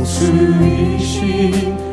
예수이신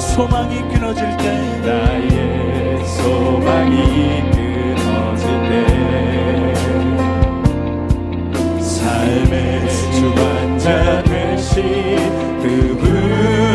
소망이 끊어질 때. 나의 소망이 끊어질 때. 삶의 주관자 되신 그분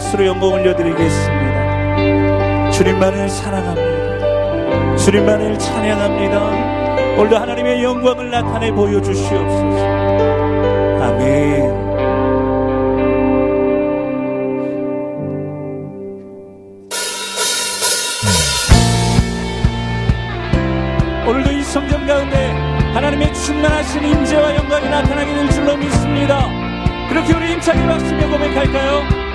박수로 영광 올려드리겠습니다. 주님만을 사랑합니다. 주님만을 찬양합니다. 오늘도 하나님의 영광을 나타내 보여주시옵소서. 아멘. 오늘도 이 성전 가운데 하나님의 충만하신 임재와 영광이 나타나게 될 줄로 믿습니다. 그렇게 우리 임차게 박수며 고백할까요?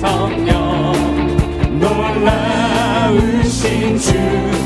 성령 놀라우신 주.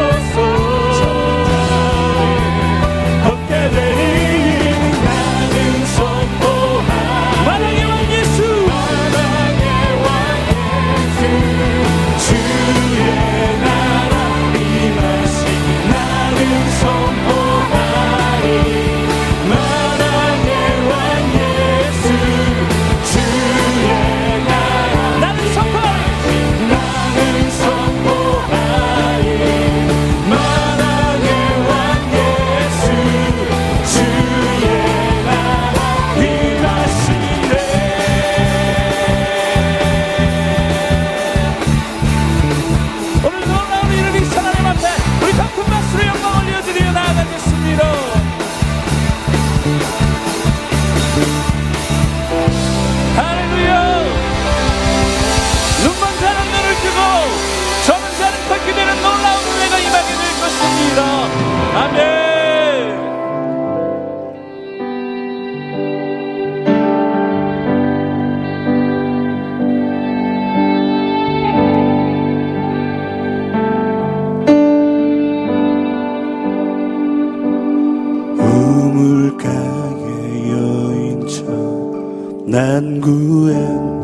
난 구했네.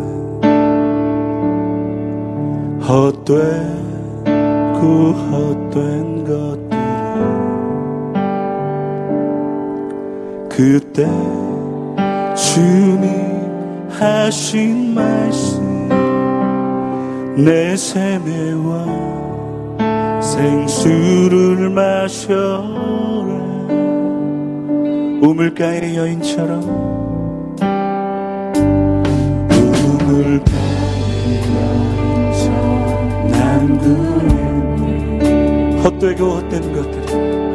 헛되고 헛된 것들을 그때 주님 하신 말씀 내 세매와 생수를 마셔라. 우물가의 여인처럼 헛되고 헛된 것들.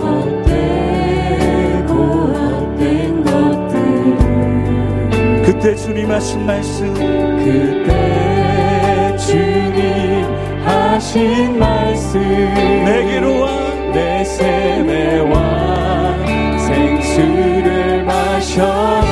헛되고 헛된 것들. 그때 주님 하신 말씀. 그때 주님 하신 말씀. 내게로 와내 세뇌와 생수를 마셔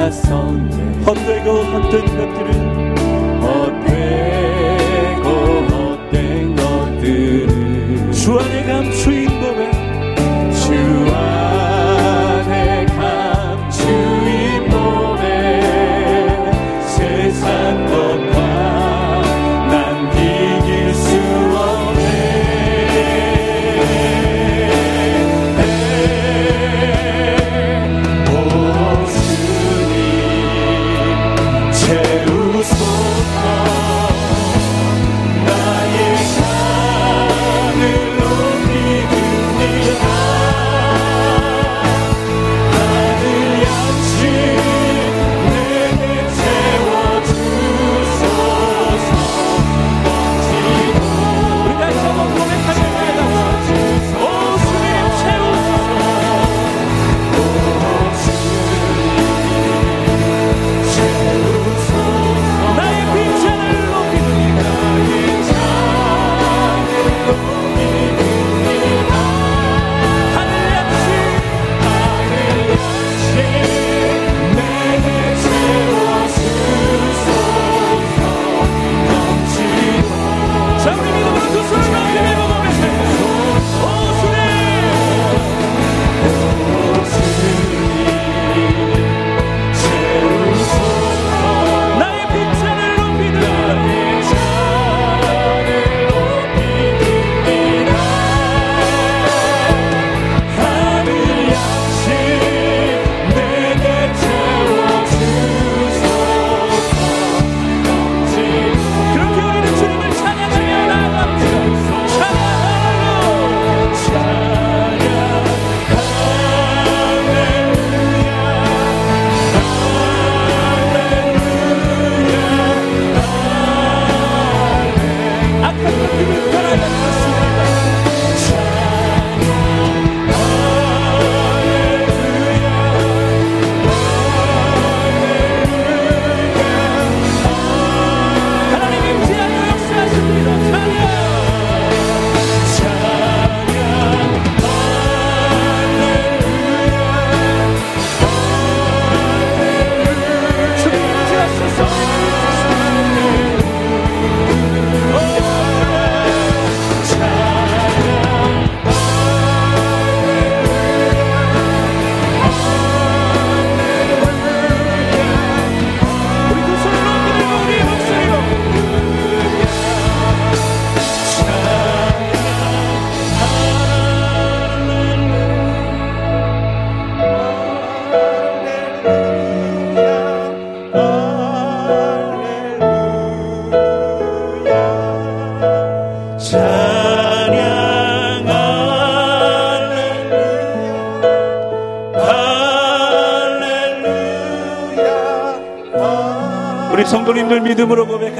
나섰네. 헛되고 헛된 것들은 헛되고 헛된 것들을 주 안에 감추인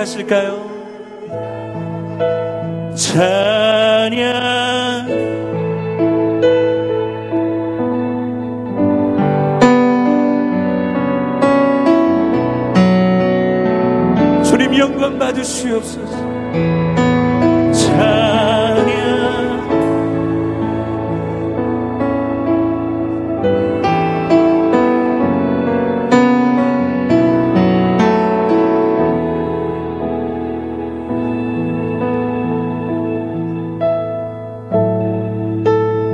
고백하실까요? 찬양 주님 영광 받으시옵소서.